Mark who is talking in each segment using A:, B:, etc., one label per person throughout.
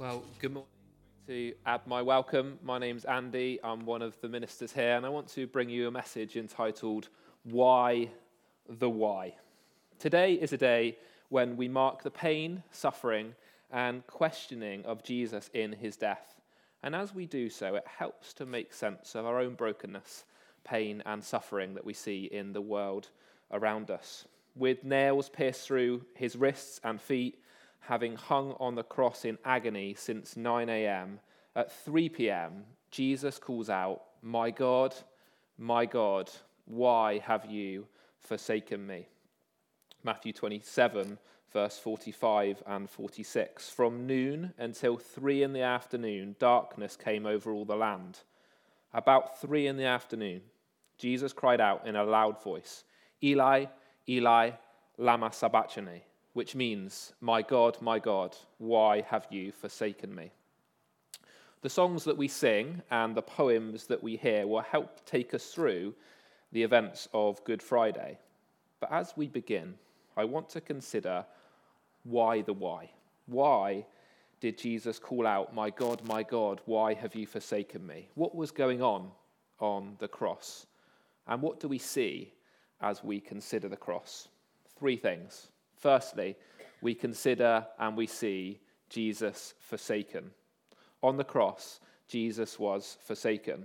A: Well, good morning. To add my welcome, my name's Andy. I'm one of the ministers here, and I want to bring you a message entitled Why the Why. Today is a day when we mark the pain, suffering, and questioning of Jesus in his death. And as we do so, it helps to make sense of our own brokenness, pain, and suffering that we see in the world around us. With nails pierced through his wrists and feet, having hung on the cross in agony since 9 a.m., at 3 p.m., Jesus calls out, My God, my God, why have you forsaken me? Matthew 27, verse 45 and 46. From noon until 3 in the afternoon, darkness came over all the land. About 3 in the afternoon, Jesus cried out in a loud voice, Eli, Eli, lama sabachthani which means, My God, my God, why have you forsaken me? The songs that we sing and the poems that we hear will help take us through the events of Good Friday. But as we begin, I want to consider why the why. Why did Jesus call out, My God, my God, why have you forsaken me? What was going on on the cross? And what do we see as we consider the cross? Three things. Firstly, we consider and we see Jesus forsaken. On the cross, Jesus was forsaken.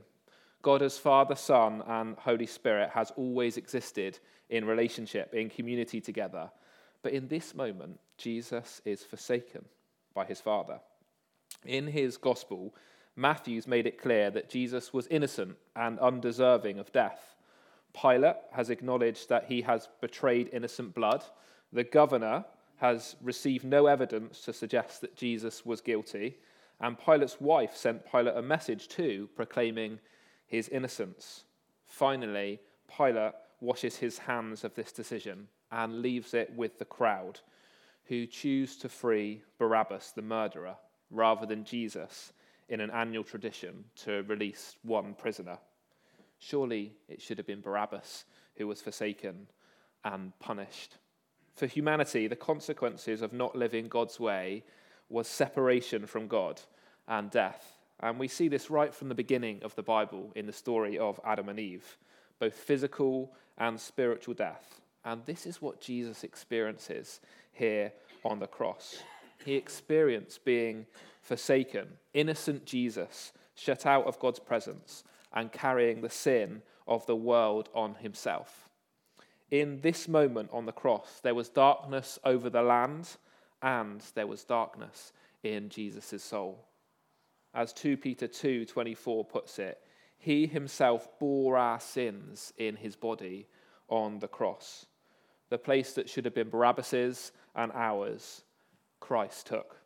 A: God as Father, Son, and Holy Spirit has always existed in relationship, in community together. But in this moment, Jesus is forsaken by his Father. In his gospel, Matthew's made it clear that Jesus was innocent and undeserving of death. Pilate has acknowledged that he has betrayed innocent blood the governor has received no evidence to suggest that Jesus was guilty, and Pilate's wife sent Pilate a message too, proclaiming his innocence. Finally, Pilate washes his hands of this decision and leaves it with the crowd, who choose to free Barabbas, the murderer, rather than Jesus in an annual tradition to release one prisoner. Surely it should have been Barabbas who was forsaken and punished. For humanity, the consequences of not living God's way was separation from God and death. And we see this right from the beginning of the Bible in the story of Adam and Eve, both physical and spiritual death. And this is what Jesus experiences here on the cross. He experienced being forsaken, innocent Jesus, shut out of God's presence, and carrying the sin of the world on himself in this moment on the cross, there was darkness over the land and there was darkness in Jesus' soul. As 2 Peter 2:24 puts it, he himself bore our sins in his body on the cross. The place that should have been Barabbas's and ours, Christ took.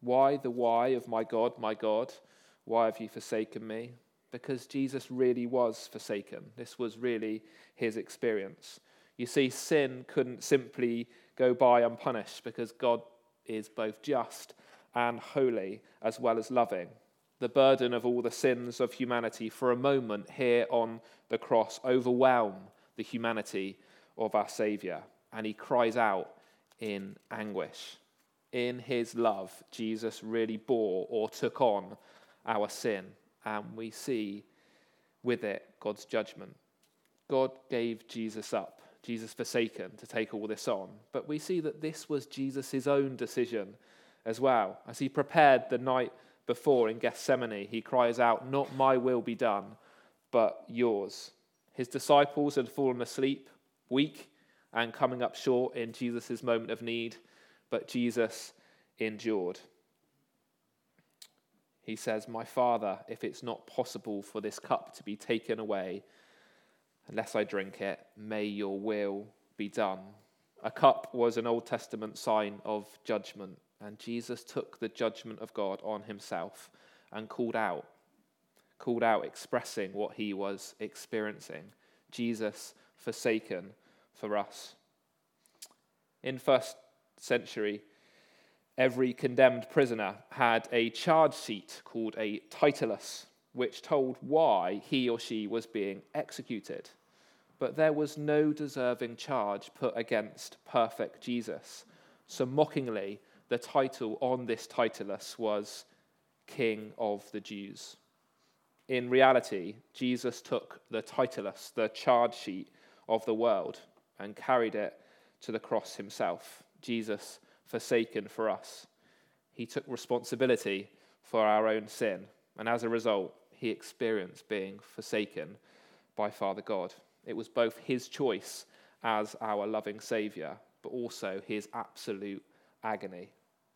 A: Why the why of my God, my God, why have you forsaken me? Because Jesus really was forsaken. This was really his experience. You see, sin couldn't simply go by unpunished because God is both just and holy as well as loving. The burden of all the sins of humanity for a moment here on the cross overwhelm the humanity of our Savior, and he cries out in anguish. In his love, Jesus really bore or took on our sin and we see with it God's judgment. God gave Jesus up, Jesus forsaken, to take all this on. But we see that this was Jesus' own decision as well. As he prepared the night before in Gethsemane, he cries out, Not my will be done, but yours. His disciples had fallen asleep, weak and coming up short in Jesus' moment of need, but Jesus endured he says, My Father, if it's not possible for this cup to be taken away, unless I drink it, may your will be done. A cup was an Old Testament sign of judgment, and Jesus took the judgment of God on himself and called out, called out, expressing what he was experiencing. Jesus forsaken for us. In first century every condemned prisoner had a charge sheet called a titulus, which told why he or she was being executed. But there was no deserving charge put against perfect Jesus. So mockingly, the title on this titulus was King of the Jews. In reality, Jesus took the titulus, the charge sheet of the world, and carried it to the cross himself. Jesus forsaken for us. He took responsibility for our own sin, and as a result, he experienced being forsaken by Father God. It was both his choice as our loving Saviour, but also his absolute agony.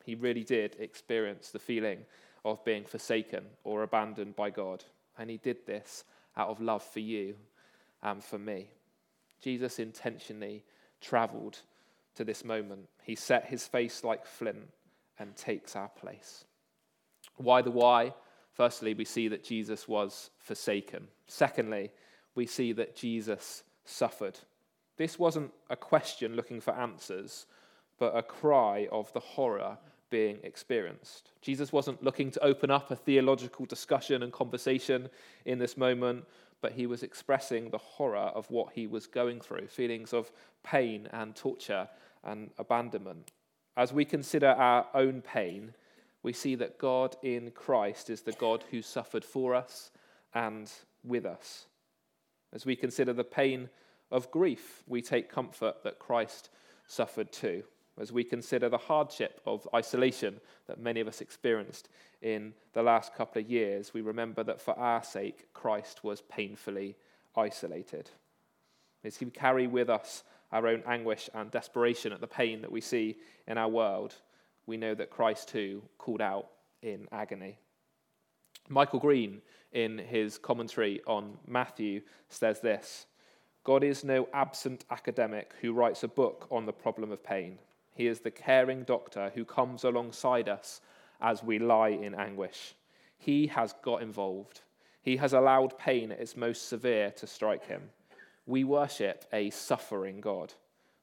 A: He really did experience the feeling of being forsaken or abandoned by God. And he did this out of love for you and for me. Jesus intentionally traveled to this moment. He set his face like flint and takes our place. Why the why? Firstly, we see that Jesus was forsaken. Secondly, we see that Jesus suffered. This wasn't a question looking for answers, but a cry of the horror being experienced. Jesus wasn't looking to open up a theological discussion and conversation in this moment, but he was expressing the horror of what he was going through feelings of pain and torture and abandonment. As we consider our own pain, we see that God in Christ is the God who suffered for us and with us. As we consider the pain of grief, we take comfort that Christ suffered too as we consider the hardship of isolation that many of us experienced in the last couple of years, we remember that for our sake, Christ was painfully isolated. As we carry with us our own anguish and desperation at the pain that we see in our world, we know that Christ too called out in agony. Michael Green, in his commentary on Matthew, says this God is no absent academic who writes a book on the problem of pain. He is the caring doctor who comes alongside us as we lie in anguish. He has got involved. He has allowed pain at its most severe to strike him. We worship a suffering God.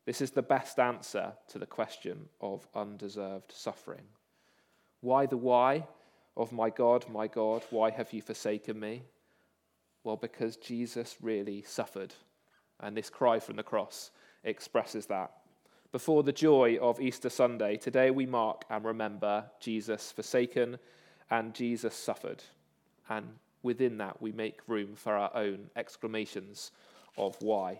A: This is the best answer to the question of undeserved suffering. Why the why of my God, my God, why have you forsaken me? Well, because Jesus really suffered. And this cry from the cross expresses that before the joy of Easter Sunday, today we mark and remember Jesus forsaken and Jesus suffered. And within that, we make room for our own exclamations of why.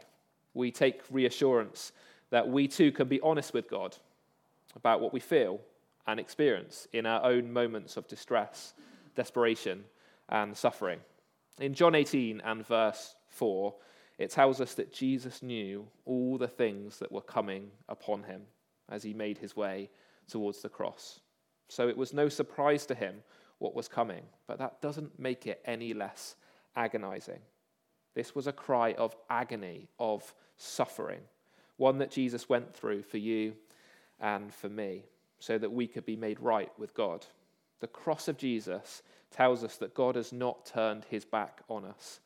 A: We take reassurance that we too can be honest with God about what we feel and experience in our own moments of distress, desperation, and suffering. In John 18 and verse 4, it tells us that Jesus knew all the things that were coming upon him as he made his way towards the cross. So it was no surprise to him what was coming, but that doesn't make it any less agonizing. This was a cry of agony, of suffering, one that Jesus went through for you and for me, so that we could be made right with God. The cross of Jesus tells us that God has not turned his back on us,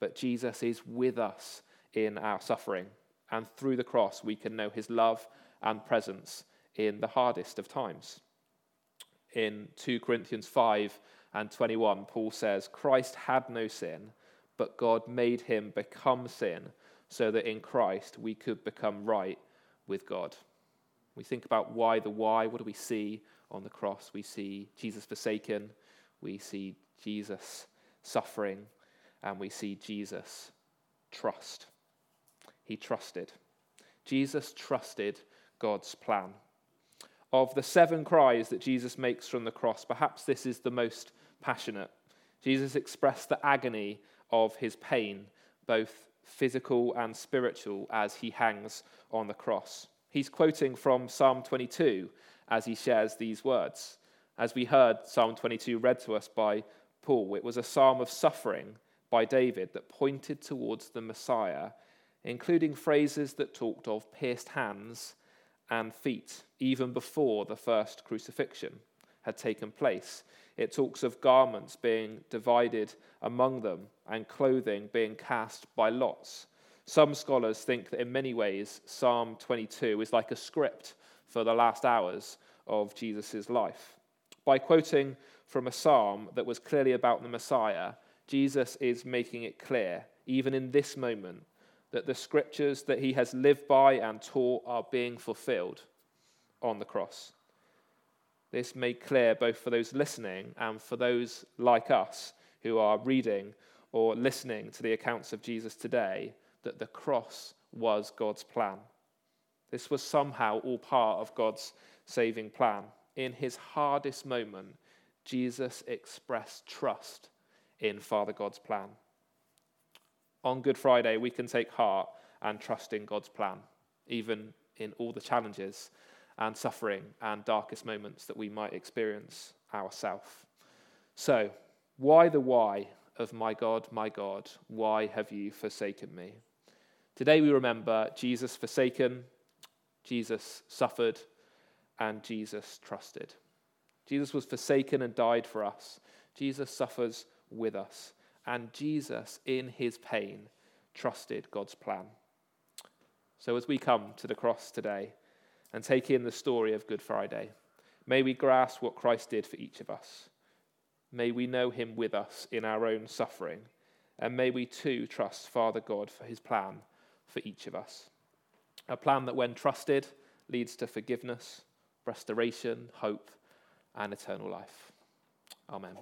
A: but Jesus is with us in our suffering. And through the cross, we can know his love and presence in the hardest of times. In 2 Corinthians 5 and 21, Paul says, Christ had no sin, but God made him become sin so that in Christ we could become right with God. We think about why the why. What do we see on the cross? We see Jesus forsaken, we see Jesus suffering, and we see Jesus trust. He trusted. Jesus trusted God's plan. Of the seven cries that Jesus makes from the cross, perhaps this is the most passionate. Jesus expressed the agony of his pain, both physical and spiritual, as he hangs on the cross. He's quoting from Psalm 22 as he shares these words. As we heard Psalm 22 read to us by Paul, it was a psalm of suffering by David that pointed towards the Messiah, including phrases that talked of pierced hands and feet, even before the first crucifixion had taken place. It talks of garments being divided among them and clothing being cast by lots. Some scholars think that in many ways, Psalm 22 is like a script for the last hours of Jesus' life. By quoting from a psalm that was clearly about the Messiah, Jesus is making it clear, even in this moment, that the scriptures that he has lived by and taught are being fulfilled on the cross. this made clear both for those listening and for those like us who are reading or listening to the accounts of Jesus today that the cross was God's plan. This was somehow all part of God's saving plan. In his hardest moment, Jesus expressed trust in Father God's plan. On Good Friday, we can take heart and trust in God's plan, even in all the challenges and suffering and darkest moments that we might experience ourselves. So, why the why of my God, my God, why have you forsaken me? Today we remember Jesus forsaken, Jesus suffered, and Jesus trusted. Jesus was forsaken and died for us. Jesus suffers with us. And Jesus, in his pain, trusted God's plan. So as we come to the cross today, and take in the story of Good Friday. May we grasp what Christ did for each of us. May we know him with us in our own suffering. And may we too trust Father God for his plan for each of us. A plan that, when trusted, leads to forgiveness, restoration, hope, and eternal life. Amen.